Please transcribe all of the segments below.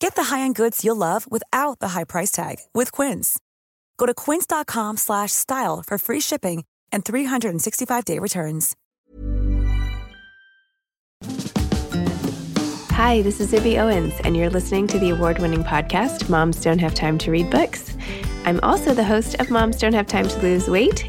Get the high-end goods you'll love without the high price tag with Quince. Go to quince.com slash style for free shipping and 365-day returns. Hi, this is Zibby Owens, and you're listening to the award-winning podcast, Moms Don't Have Time to Read Books. I'm also the host of Moms Don't Have Time to Lose Weight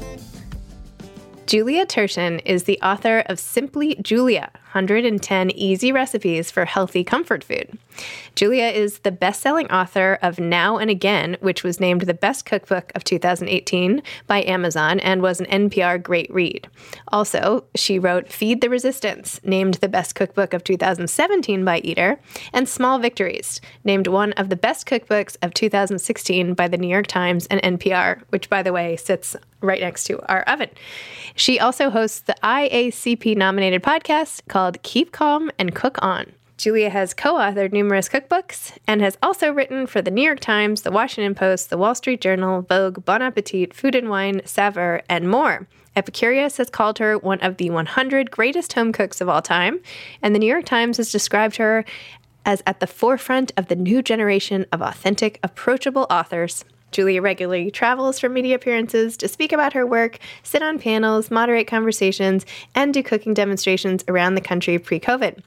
Julia Turshen is the author of Simply Julia 110 Easy Recipes for Healthy Comfort Food. Julia is the best selling author of Now and Again, which was named the best cookbook of 2018 by Amazon and was an NPR Great Read. Also, she wrote Feed the Resistance, named the best cookbook of 2017 by Eater, and Small Victories, named one of the best cookbooks of 2016 by the New York Times and NPR, which, by the way, sits right next to our oven. She also hosts the IACP nominated podcast called Keep Calm and Cook On. Julia has co authored numerous cookbooks and has also written for the New York Times, the Washington Post, the Wall Street Journal, Vogue, Bon Appetit, Food and Wine, Saveur, and more. Epicurious has called her one of the 100 greatest home cooks of all time, and the New York Times has described her as at the forefront of the new generation of authentic, approachable authors Julia regularly travels for media appearances to speak about her work, sit on panels, moderate conversations, and do cooking demonstrations around the country pre COVID.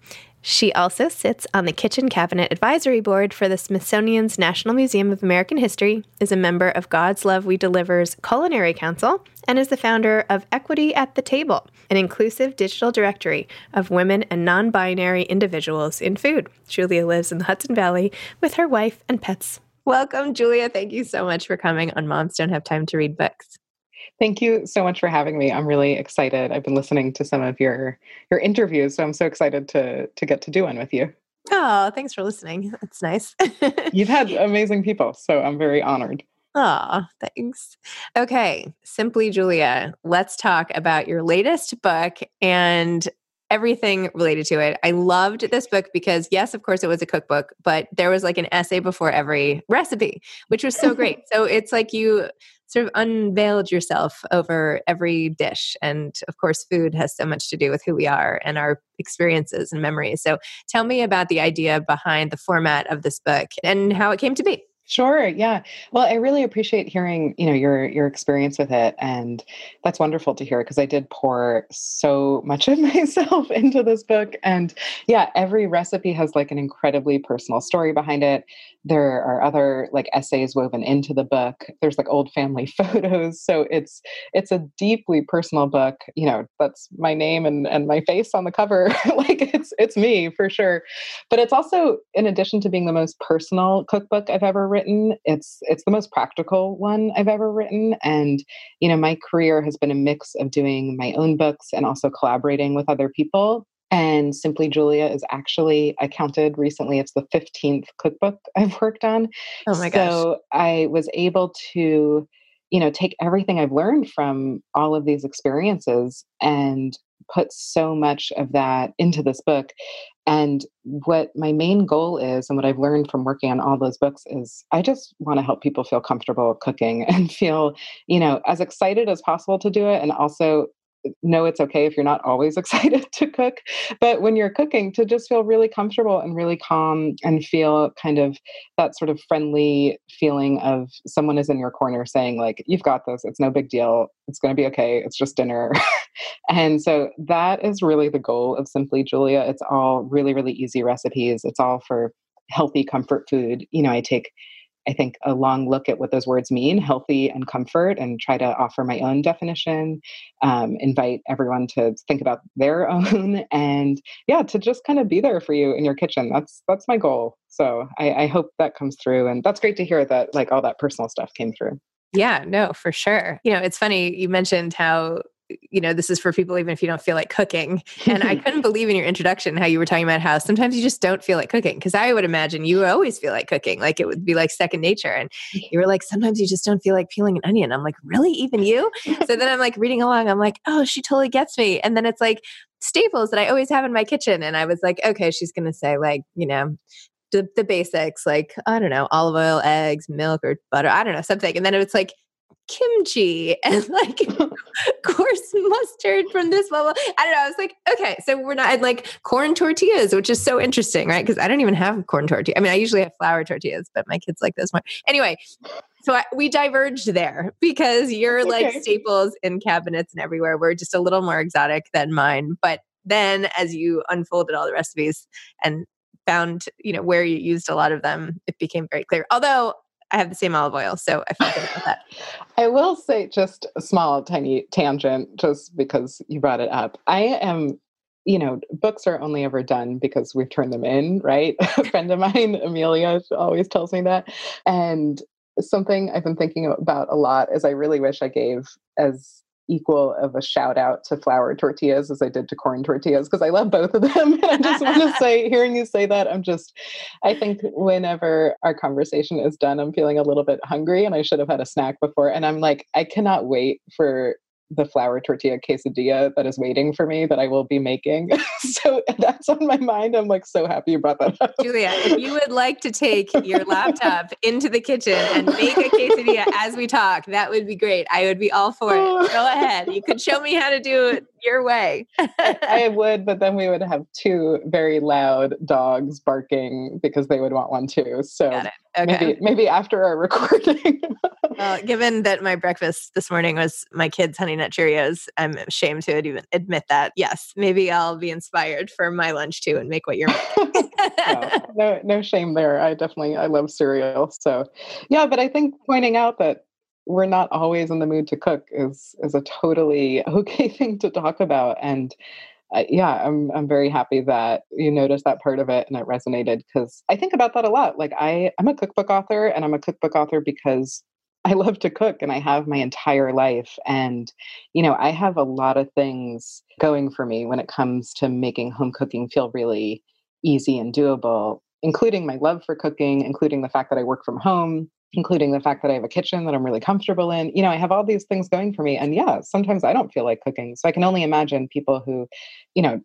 She also sits on the Kitchen Cabinet Advisory Board for the Smithsonian's National Museum of American History, is a member of God's Love We Deliver's Culinary Council, and is the founder of Equity at the Table, an inclusive digital directory of women and non binary individuals in food. Julia lives in the Hudson Valley with her wife and pets. Welcome, Julia. Thank you so much for coming on Moms Don't Have Time to Read Books. Thank you so much for having me. I'm really excited. I've been listening to some of your your interviews, so I'm so excited to to get to do one with you. Oh, thanks for listening. That's nice. You've had amazing people, so I'm very honored. Oh, thanks. Okay, Simply Julia, let's talk about your latest book and everything related to it. I loved this book because, yes, of course, it was a cookbook, but there was like an essay before every recipe, which was so great. so it's like you sort of unveiled yourself over every dish. And of course, food has so much to do with who we are and our experiences and memories. So tell me about the idea behind the format of this book and how it came to be. Sure. Yeah. Well, I really appreciate hearing, you know, your your experience with it and that's wonderful to hear because I did pour so much of myself into this book and yeah, every recipe has like an incredibly personal story behind it. There are other like essays woven into the book. There's like old family photos. So it's it's a deeply personal book. You know, that's my name and and my face on the cover. like it's it's me for sure. But it's also in addition to being the most personal cookbook I've ever written. It's it's the most practical one I've ever written. And you know, my career has been a mix of doing my own books and also collaborating with other people. And Simply Julia is actually, I counted recently, it's the 15th cookbook I've worked on. Oh my gosh. So I was able to, you know, take everything I've learned from all of these experiences and put so much of that into this book. And what my main goal is, and what I've learned from working on all those books, is I just want to help people feel comfortable cooking and feel, you know, as excited as possible to do it. And also know it's okay if you're not always excited to cook but when you're cooking to just feel really comfortable and really calm and feel kind of that sort of friendly feeling of someone is in your corner saying like you've got this it's no big deal it's going to be okay it's just dinner. And so that is really the goal of simply julia. It's all really really easy recipes. It's all for healthy comfort food. You know i take I think, a long look at what those words mean healthy and comfort and try to offer my own definition, um, invite everyone to think about their own, and yeah, to just kind of be there for you in your kitchen. That's that's my goal. So I, I hope that comes through. And that's great to hear that like all that personal stuff came through. Yeah, no, for sure. You know, it's funny you mentioned how you know, this is for people even if you don't feel like cooking. And I couldn't believe in your introduction how you were talking about how sometimes you just don't feel like cooking. Cause I would imagine you always feel like cooking, like it would be like second nature. And you were like, sometimes you just don't feel like peeling an onion. I'm like, really? Even you? so then I'm like reading along, I'm like, oh, she totally gets me. And then it's like staples that I always have in my kitchen. And I was like, okay, she's going to say, like, you know, the, the basics, like, I don't know, olive oil, eggs, milk, or butter, I don't know, something. And then it's like, kimchi and like coarse mustard from this level. I don't know. I was like, okay, so we're not and like corn tortillas, which is so interesting, right? Because I don't even have corn tortilla. I mean, I usually have flour tortillas, but my kids like those more. Anyway, so I, we diverged there because you're okay. like staples in cabinets and everywhere. We're just a little more exotic than mine. But then as you unfolded all the recipes and found, you know, where you used a lot of them, it became very clear. Although I have the same olive oil, so I feel good about that. I will say just a small, tiny tangent, just because you brought it up. I am, you know, books are only ever done because we've turned them in, right? a friend of mine, Amelia, always tells me that. And something I've been thinking about a lot is I really wish I gave as equal of a shout out to flour tortillas as I did to corn tortillas because I love both of them. and I just want to say, hearing you say that, I'm just, I think whenever our conversation is done, I'm feeling a little bit hungry and I should have had a snack before. And I'm like, I cannot wait for the flour tortilla quesadilla that is waiting for me that I will be making. so that's on my mind. I'm like so happy you brought that up. Julia, if you would like to take your laptop into the kitchen and make a quesadilla as we talk, that would be great. I would be all for it. Go ahead. You could show me how to do it your way. I would, but then we would have two very loud dogs barking because they would want one too. So okay. maybe maybe after our recording. well, given that my breakfast this morning was my kids' honey nut Cheerios, I'm ashamed to even admit that. Yes, maybe I'll be inspired for my lunch too and make what you're making. no, no, no shame there. I definitely I love cereal. So yeah, but I think pointing out that we're not always in the mood to cook is is a totally okay thing to talk about and uh, yeah i'm i'm very happy that you noticed that part of it and it resonated because i think about that a lot like i i'm a cookbook author and i'm a cookbook author because i love to cook and i have my entire life and you know i have a lot of things going for me when it comes to making home cooking feel really easy and doable including my love for cooking including the fact that i work from home including the fact that I have a kitchen that I'm really comfortable in. You know, I have all these things going for me. And yeah, sometimes I don't feel like cooking. So I can only imagine people who, you know,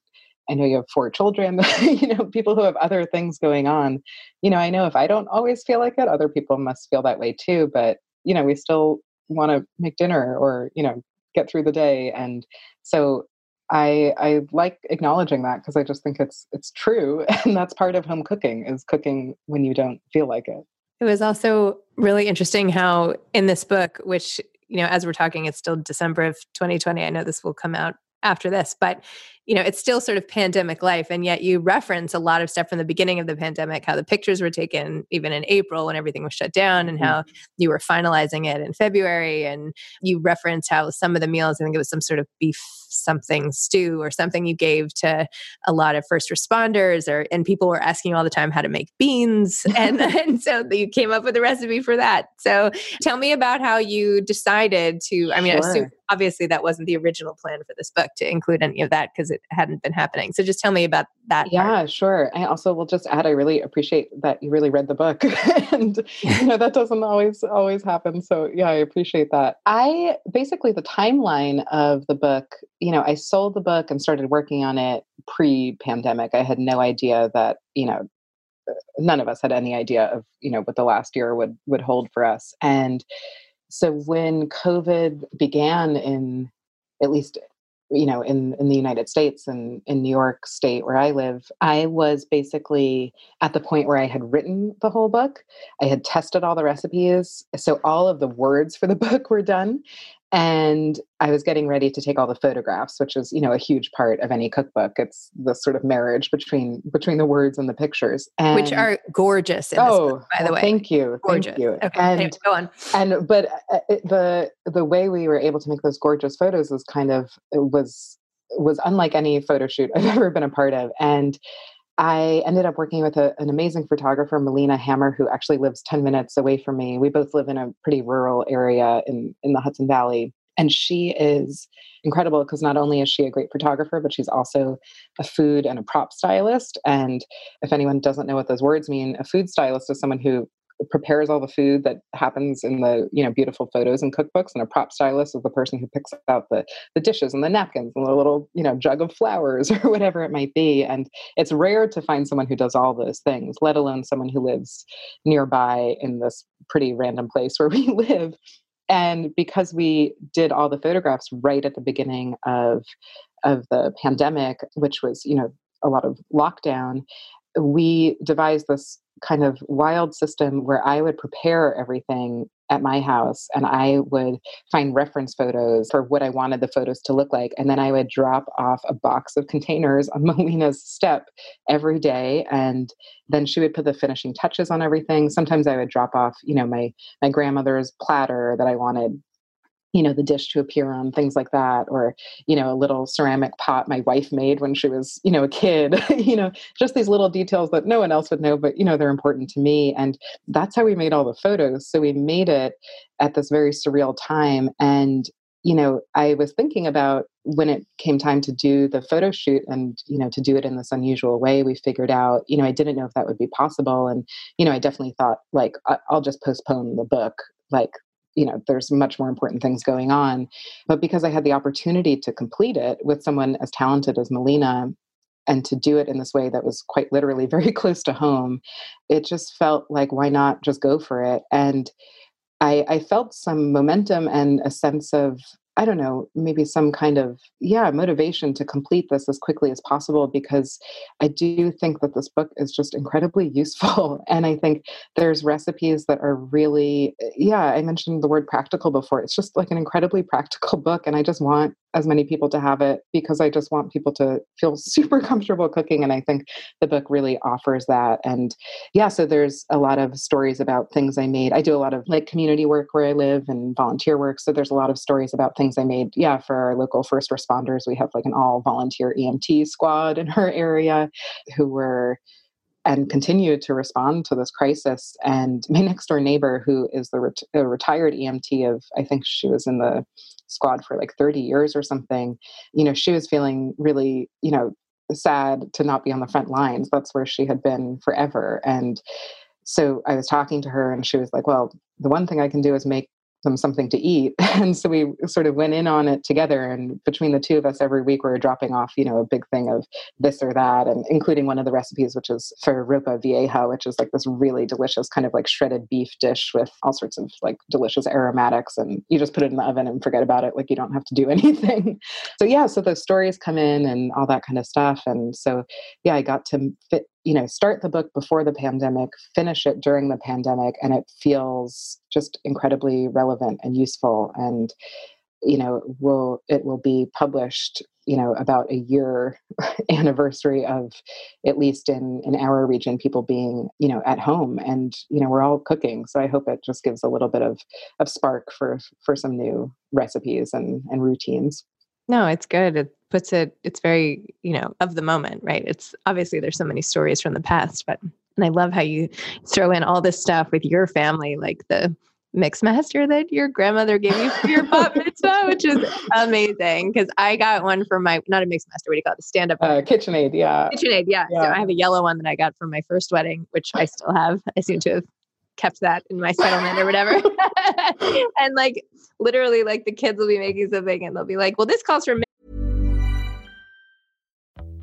I know you have four children, you know, people who have other things going on. You know, I know if I don't always feel like it, other people must feel that way too. But, you know, we still want to make dinner or, you know, get through the day. And so I I like acknowledging that because I just think it's it's true. And that's part of home cooking is cooking when you don't feel like it. It was also really interesting how in this book, which, you know, as we're talking, it's still December of 2020. I know this will come out after this, but you know, it's still sort of pandemic life. And yet you reference a lot of stuff from the beginning of the pandemic, how the pictures were taken even in April when everything was shut down and mm-hmm. how you were finalizing it in February. And you reference how some of the meals, I think it was some sort of beef something stew or something you gave to a lot of first responders or and people were asking all the time how to make beans and, and so you came up with a recipe for that so tell me about how you decided to i mean sure. I assume, obviously that wasn't the original plan for this book to include any of that because it hadn't been happening. So just tell me about that. Yeah, part. sure. I also will just add I really appreciate that you really read the book. and you know that doesn't always always happen. So yeah, I appreciate that. I basically the timeline of the book, you know, I sold the book and started working on it pre-pandemic. I had no idea that, you know, none of us had any idea of, you know, what the last year would would hold for us. And so when COVID began in at least you know in in the united states and in new york state where i live i was basically at the point where i had written the whole book. I had tested all the recipes so all of the words for the book were done and i was getting ready to take all the photographs which is you know a huge part of any cookbook. It's the sort of marriage between between the words and the pictures and, which are gorgeous oh book, by the way. thank you gorgeous. thank you okay and go on. and but uh, it, the the way we were able to make those gorgeous photos was kind of was was unlike any photo shoot i've ever been a part of and I ended up working with a, an amazing photographer, Melina Hammer, who actually lives 10 minutes away from me. We both live in a pretty rural area in, in the Hudson Valley. And she is incredible because not only is she a great photographer, but she's also a food and a prop stylist. And if anyone doesn't know what those words mean, a food stylist is someone who prepares all the food that happens in the you know beautiful photos and cookbooks and a prop stylist is the person who picks out the the dishes and the napkins and the little you know jug of flowers or whatever it might be and it's rare to find someone who does all those things let alone someone who lives nearby in this pretty random place where we live. And because we did all the photographs right at the beginning of of the pandemic which was you know a lot of lockdown we devised this kind of wild system where I would prepare everything at my house and I would find reference photos for what I wanted the photos to look like. And then I would drop off a box of containers on Melina's step every day. And then she would put the finishing touches on everything. Sometimes I would drop off, you know, my my grandmother's platter that I wanted you know the dish to appear on things like that or you know a little ceramic pot my wife made when she was you know a kid you know just these little details that no one else would know but you know they're important to me and that's how we made all the photos so we made it at this very surreal time and you know i was thinking about when it came time to do the photo shoot and you know to do it in this unusual way we figured out you know i didn't know if that would be possible and you know i definitely thought like i'll just postpone the book like you know there's much more important things going on but because i had the opportunity to complete it with someone as talented as melina and to do it in this way that was quite literally very close to home it just felt like why not just go for it? And I, I felt some momentum and a sense of I don't know, maybe some kind of, yeah, motivation to complete this as quickly as possible because I do think that this book is just incredibly useful. And I think there's recipes that are really, eh, yeah, I mentioned the word practical before. It's just like an incredibly practical book. And I just want as many people to have it because I just want people to feel super comfortable cooking. And I think the book really offers that. And yeah, so there's a lot of stories about things I made. I do a lot of like community work where I live and volunteer work. So there's a lot of stories about things I made. Yeah, for our local first responders, we have like an all volunteer EMT squad in our area who were and continue to respond to this crisis. And my next door neighbor, who is the ret- retired EMT of, I think she was in the squad for like 30 years or something, you know, she was feeling really, you know, sad to not be on the front lines. That's where she had been forever. And so I was talking to her and she was like, well, the one thing I can do is make them something to eat. And so we sort of went in on it together. And between the two of us, every week we were dropping off, you know, a big thing of this or that, and including one of the recipes, which is for ropa vieja, which is like this really delicious kind of like shredded beef dish with all sorts of like delicious aromatics. And you just put it in the oven and forget about it. Like you don't have to do anything. so yeah, so those stories come in and all that kind of stuff. And so yeah, I got to fit you know start the book before the pandemic finish it during the pandemic and it feels just incredibly relevant and useful and you know will it will be published you know about a year anniversary of at least in in our region people being you know at home and you know we're all cooking. So i hope it just gives a little bit of of spark for for some new recipes and and routines. No it's good. It puts it it's very you know of the moment right it's obviously there's so many stories from the past but and i love how you throw in all this stuff with your family like the mix master that your grandmother gave you for your bat mitzvah, which is amazing. Because I got one for my not a mix master, what do you call it? The stand up uh, KitchenAid, yeah. KitchenAid, yeah. yeah. So I have a yellow one that I got from my first wedding, which I still have. I seem to have kept that in my settlement or whatever. and like literally, like the kids will be making something and they'll be like, "Well, this calls for."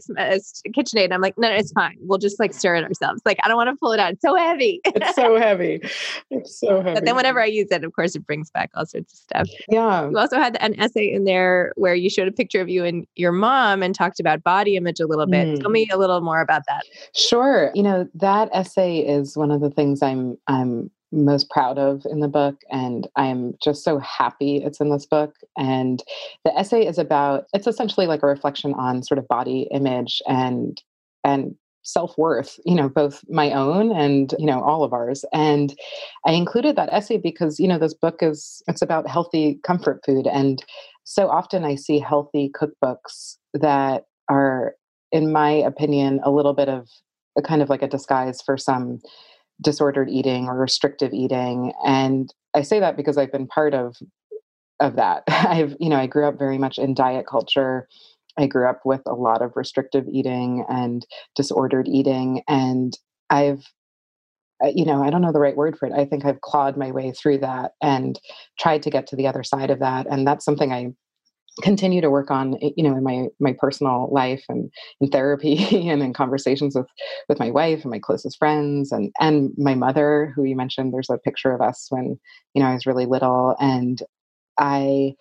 KitchenAid. I'm like, no, no, it's fine. We'll just like stir it ourselves. Like, I don't want to pull it out. It's so heavy. it's so heavy. It's so heavy. But then whenever I use it, of course, it brings back all sorts of stuff. Yeah. You also had an essay in there where you showed a picture of you and your mom and talked about body image a little bit. Mm. Tell me a little more about that. Sure. You know, that essay is one of the things I'm I'm most proud of in the book. And I'm just so happy it's in this book. And the essay is about, it's essentially like a reflection on sort of body image and, and self-worth you know both my own and you know all of ours and i included that essay because you know this book is it's about healthy comfort food and so often i see healthy cookbooks that are in my opinion a little bit of a kind of like a disguise for some disordered eating or restrictive eating and i say that because i've been part of of that. I've you know i grew up very much in diet culture. I grew up with a lot of restrictive eating and disordered eating and i've uh, you know i don't know the right word for it. I think i've clawed my way through that and tried to get to the other side of that and that's something i continue to work on eh, you know in my my personal life and in therapy and in conversations with with my wife and my closest friends and and my mother who you mentioned there's a picture of us when you know I was really little and I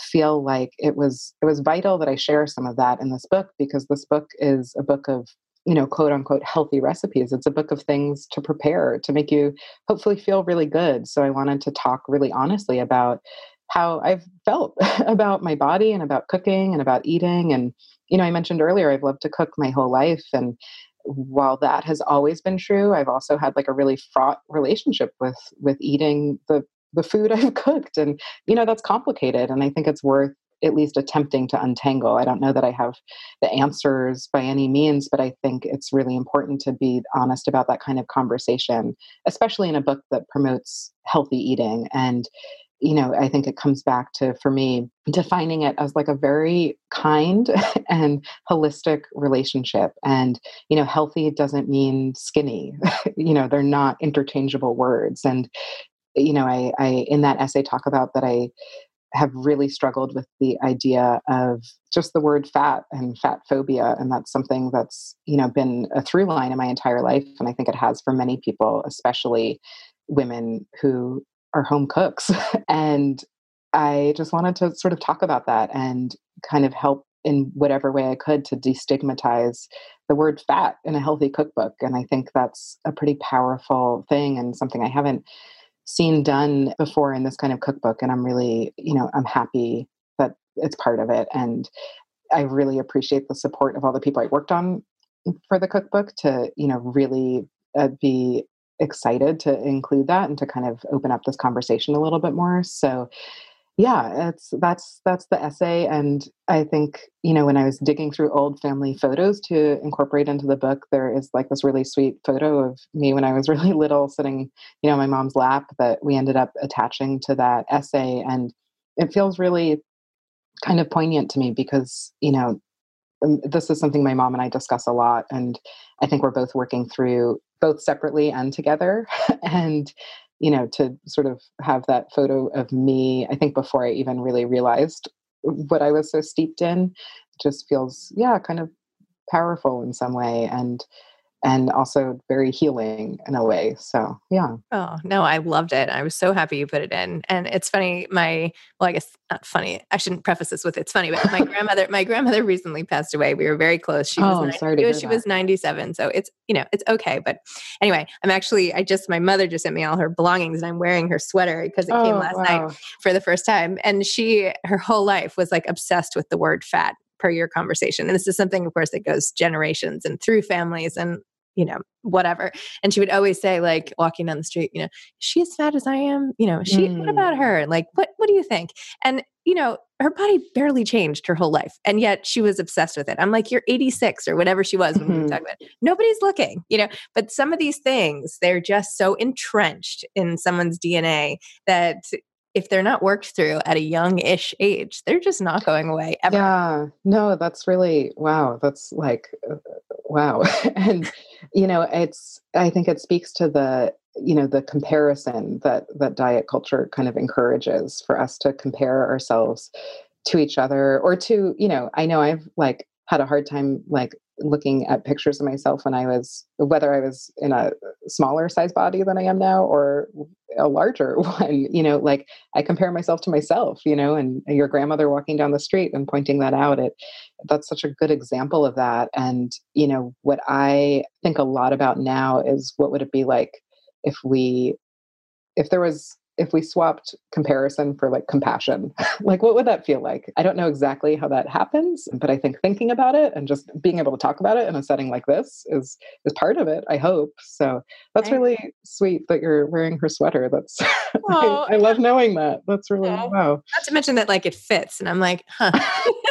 feel like it was it was vital that I share some of that in this book because this book is a book of you know quote unquote healthy recipes. It's a book of things to prepare to make you hopefully feel really good. So i wanted to talk really honestly about how I've felt about my body and about cooking and about eating. And, you know, I mentioned earlier, I've loved to cook my whole life. And while that has always been true, I've also had like a really fraught relationship with with eating the the food I've cooked. And, you know, that's complicated. And I think it's worth at least attempting to untangle. I don't know that I have the answers by any means, but I think it's really important to be honest about that kind of conversation, especially in a book that promotes healthy eating. And you know, I think it comes back to, for me, defining it as like a very kind and holistic relationship. And, you know, healthy doesn't mean skinny. you know, they're not interchangeable words. And, you know, I, I, in that essay, talk about that I have really struggled with the idea of just the word fat and fat phobia. And that's something that's, you know, been a through line in my entire life. And I think it has for many people, especially women who are home cooks. and I just wanted to sort of talk about that and kind of help in whatever way I could to destigmatize the word fat in a healthy cookbook. And I think that's a pretty powerful thing and something I haven't seen done before in this kind of cookbook. And I'm really, you know, I'm happy that it's part of it. And I really appreciate the support of all the people I worked on for the cookbook to, you know, really uh, be excited to include that and to kind of open up this conversation a little bit more. So yeah it's that's that's the essay and i think you know when i was digging through old family photos to incorporate into the book there is like this really sweet photo of me when i was really little sitting you know my mom's lap that we ended up attaching to that essay and it feels really kind of poignant to me because you know this is something my mom and i discuss a lot and i think we're both working through both separately and together and you know, to sort of have that photo of me, I think before I even really realized what I was so steeped in, just feels, yeah, kind of powerful in some way. And and also very healing in a way. So, yeah. Oh, no, I loved it. I was so happy you put it in. And it's funny, my, well, I guess not funny. I shouldn't preface this with it's funny, but my grandmother, my grandmother recently passed away. We were very close. She oh, was, 90, sorry to she was 97. So it's, you know, it's okay. But anyway, I'm actually, I just, my mother just sent me all her belongings and I'm wearing her sweater because it oh, came last wow. night for the first time. And she, her whole life was like obsessed with the word fat per your conversation. And this is something, of course, that goes generations and through families. And you know, whatever. And she would always say, like, walking down the street, you know, she as fat as I am? You know, she, mm. what about her? Like, what, what do you think? And, you know, her body barely changed her whole life. And yet she was obsessed with it. I'm like, you're 86 or whatever she was when mm-hmm. we were talking about it. Nobody's looking, you know, but some of these things, they're just so entrenched in someone's DNA that if they're not worked through at a young-ish age, they're just not going away ever. Yeah, no, that's really wow. That's like uh, wow, and you know, it's. I think it speaks to the you know the comparison that that diet culture kind of encourages for us to compare ourselves to each other or to you know. I know I've like had a hard time like looking at pictures of myself when I was, whether I was in a smaller size body than I am now or a larger one, you know, like I compare myself to myself, you know, and your grandmother walking down the street and pointing that out. It, that's such a good example of that. And, you know, what I think a lot about now is what would it be like if we, if there was if we swapped comparison for like compassion like what would that feel like? I don't know exactly how that happens but i think thinking about it and just being able to talk about it in a setting like this is is part of it i hope. So that's really sweet that you're wearing her sweater. That's I, I, love knowing that. That's really wow. Not to mention that like it fits and i'm like huh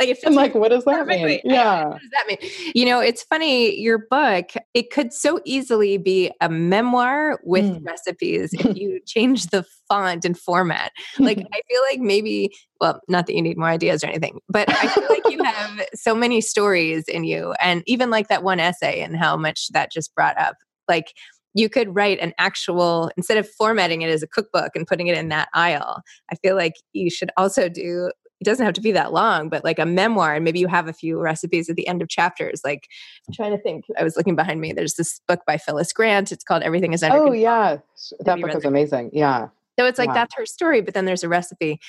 like it fits like what does that mean? Yeah. what does that mean? You know it's funny your book it could so easily be a memoir with mm. recipes if you change the font and format. Like i feel like maybe well not that you need more ideas or anything but i feel like you have so many stories in you and even like that one essay and how much that just brought up. Like you could write an actual instead of formatting it as a cookbook and putting it in that aisle i feel like you should also do it doesn't have to be that long, but like a memoir, and maybe you have a few recipes at the end of chapters. Like, I'm trying to think. I was looking behind me. There's this book by Phyllis Grant. It's called Everything Is Under Oh Control. yeah, that book is amazing. Yeah. So it's like that's her story, but then there's a recipe,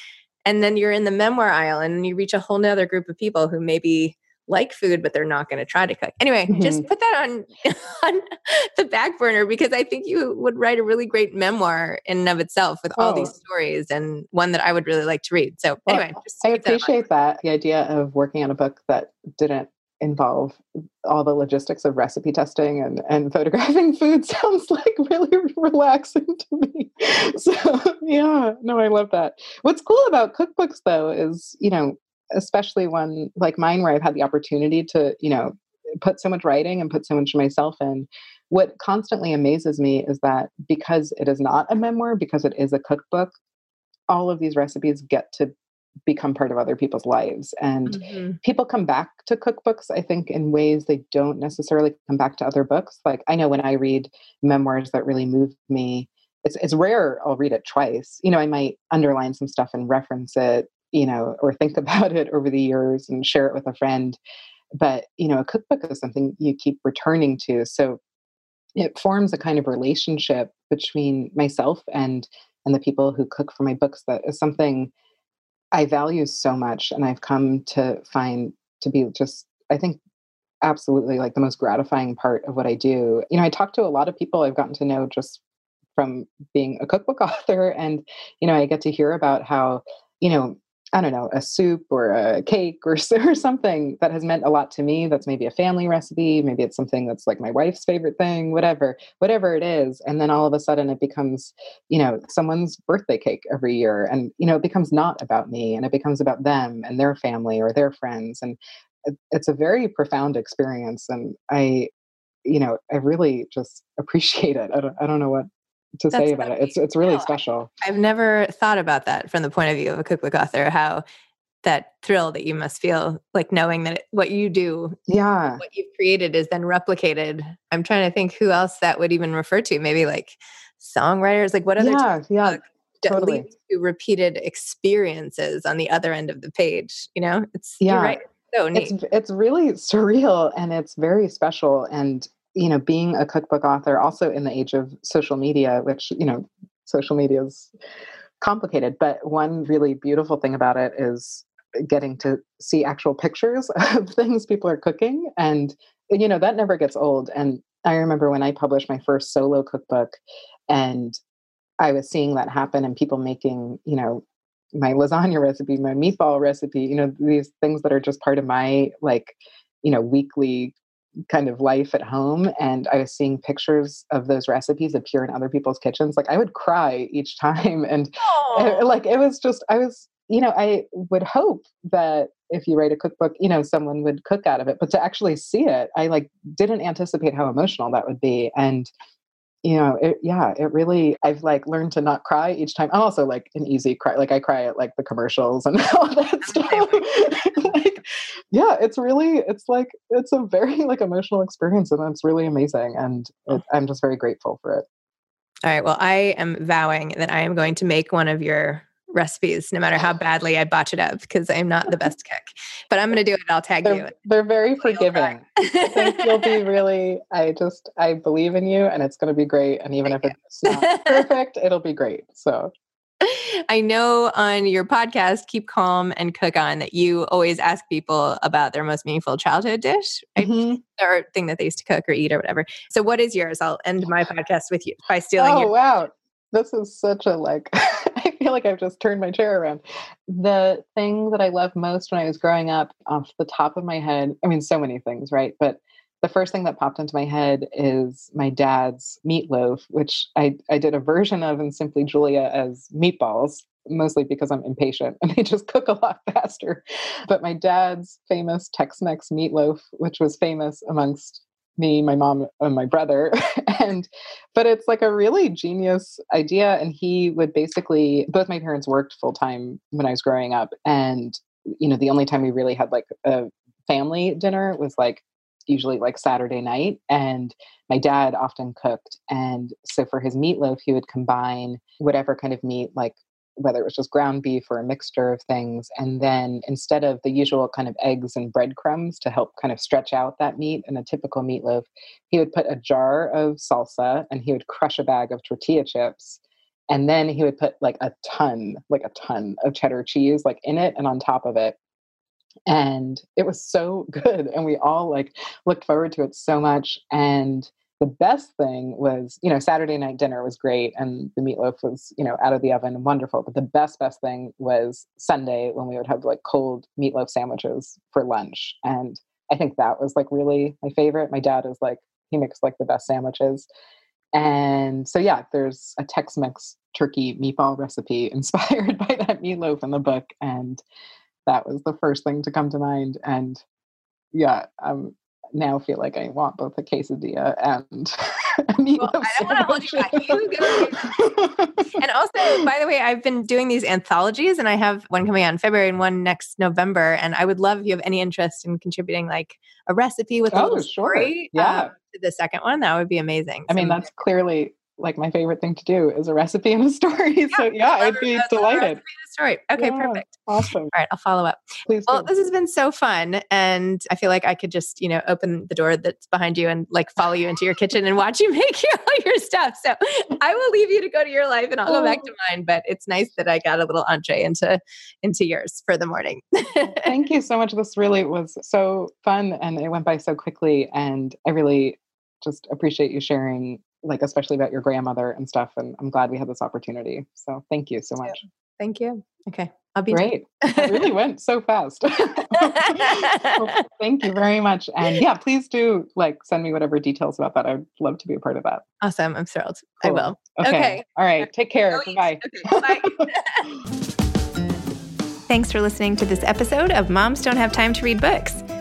and then you're in the memoir aisle, and you reach a whole nother group of people who maybe like food, but they're not going to try to cook. Anyway, mm-hmm. just put that on on the back burner because I think you would write a really great memoir in and of itself with oh. all these oh. stories and one that I would really like to read. So well, anyway, I appreciate that, that the idea of working on a book that didn't involve all the logistics of recipe testing and, and photographing food sounds like really relaxing to me. So yeah, no, I love that. What's cool about cookbooks though is, you know, especially one like mine where I've had the opportunity to, you know, put so much writing and put so much of myself in. What constantly amazes me is that because it is not a memoir, because it is a cookbook, all of these recipes get to become part of other people's lives. And mm-hmm. people come back to cookbooks, I think, in ways they don't necessarily come back to other books. Like I know when I read memoirs that really move me, it's, it's rare I'll read it twice. You know, I might underline some stuff and reference it you know, or think about it over the years and share it with a friend. But, you know, a cookbook is something you keep returning to. So it forms a kind of relationship between myself and and the people who cook for my books that is something I value so much. And I've come to find to be just, I think, absolutely like the most gratifying part of what I do. You know, I talk to a lot of people I've gotten to know just from being a cookbook author. And, you know, I get to hear about how, you know, I don't know, a soup or a cake or, or something that has meant a lot to me. That's maybe a family recipe. Maybe it's something that's like my wife's favorite thing, whatever, whatever it is. And then all of a sudden it becomes, you know, someone's birthday cake every year. And, you know, it becomes not about me and it becomes about them and their family or their friends. And it's a very profound experience. And I, you know, I really just appreciate it. I don't, I don't know what to That's say about it. It's it's really no, special. I've never thought about that from the point of view of a cookbook author. How that thrill that you must feel like knowing that what you do, yeah, what you've created is then replicated. I'm trying to think who else that would even refer to. Maybe like songwriters. Like what other yeah yeah totally to repeated experiences on the other end of the page. You know, it's yeah. right. So neat. It's it's really surreal and it's very special and you know, being a cookbook author, also in the age of social media, which, you know, social media is complicated, but one really beautiful thing about it is getting to see actual pictures of things people are cooking. And, you know, that never gets old. And I remember when I published my first solo cookbook and I was seeing that happen and people making, you know, my lasagna recipe, my meatball recipe, you know, these things that are just part of my like, you know, weekly kind of life at home and i was seeing pictures of those recipes appear in other people's kitchens like i would cry each time and eh, it, like it was just i was you know i would hope that if you write a cookbook you know someone would cook out of it but to actually see it i like didn't anticipate how emotional that would be and you know it, yeah it really i've like learned to not cry each time. I'm also like an easy cry like i cry at like the commercials and all that stuff. Like yeah it's really it's like it's a very like emotional experience and it's really amazing and oh. it, i'm just very grateful for it. All right well i am vowing that i am going to make one of your recipes, no matter how badly I botch it up, because I'm not the best cook. But I'm going to do it. I'll tag they're, you. They're very forgiving. I think you'll be really. I just I believe in you, and it's going to be great. And even Thank if it's not perfect, it'll be great. So. I know on your podcast, Keep Calm and Cook On, that you always ask people about their most meaningful childhood dish right? mm-hmm. or thing that they used to cook or eat or whatever. So, what is yours? I'll end my podcast with you by stealing. Oh your- wow! This is such a like I feel like I've just turned my chair around. The thing that I loved most when I was growing up, off the top of my head, I mean, so many things, right? But the first thing that popped into my head is my dad's meatloaf, which I, I did a version of in Simply Julia as meatballs, mostly because I'm impatient and they just cook a lot faster. But my dad's famous Tex Mex meatloaf, which was famous amongst me, my mom, and my brother. and, but it's like a really genius idea. And he would basically, both my parents worked full time when I was growing up. And, you know, the only time we really had like a family dinner was like usually like Saturday night. And my dad often cooked. And so for his meatloaf, he would combine whatever kind of meat, like whether it was just ground beef or a mixture of things. And then instead of the usual kind of eggs and breadcrumbs to help kind of stretch out that meat in a typical meatloaf, he would put a jar of salsa and he would crush a bag of tortilla chips. And then he would put like a ton, like a ton of cheddar cheese, like in it and on top of it. And it was so good. And we all like looked forward to it so much. And the best thing was, you know, Saturday night dinner was great and the meatloaf was, you know, out of the oven and wonderful. But the best, best thing was Sunday when we would have like cold meatloaf sandwiches for lunch. And I think that was like really my favorite. My dad is like, he makes like the best sandwiches. And so, yeah, there's a Tex Mex turkey meatball recipe inspired by that meatloaf in the book. And that was the first thing to come to mind. And yeah, um, now feel like I want both a quesadilla and a meatloaf well, I don't want to hold you back. and also, by the way, I've been doing these anthologies, and I have one coming out in February and one next November. And I would love if you have any interest in contributing, like a recipe with a oh, little story. Yeah. Um, to the second one, that would be amazing. I mean, that's clearly like my favorite thing to do is a recipe and a story. Yeah, so yeah, I'd be delighted. Story. Okay, yeah, perfect. Awesome. All right, I'll follow up. Please. Well, do. this has been so fun, and I feel like I could just you know open the door that's behind you and like follow you into your kitchen and watch you make your, all your stuff. So I will leave you to go to your life, and I'll go back oh. to oh. mine. But it's nice that I got a little entree into into yours for the morning. Thank you so much. This really was so fun, and it went by so quickly, and I really just appreciate you sharing like especially about your grandmother and stuff and i'm glad we had this opportunity so thank you so much. Thank you. Okay i'll be great. It really went so fast. Well, thank you very much and yeah please do like send me whatever details about that i'd love to be a part of that. Awesome i'm thrilled. Cool. i will. Okay. okay. all right take care. Bye okay, bye. Thanks for listening to this episode of moms don't have time to read books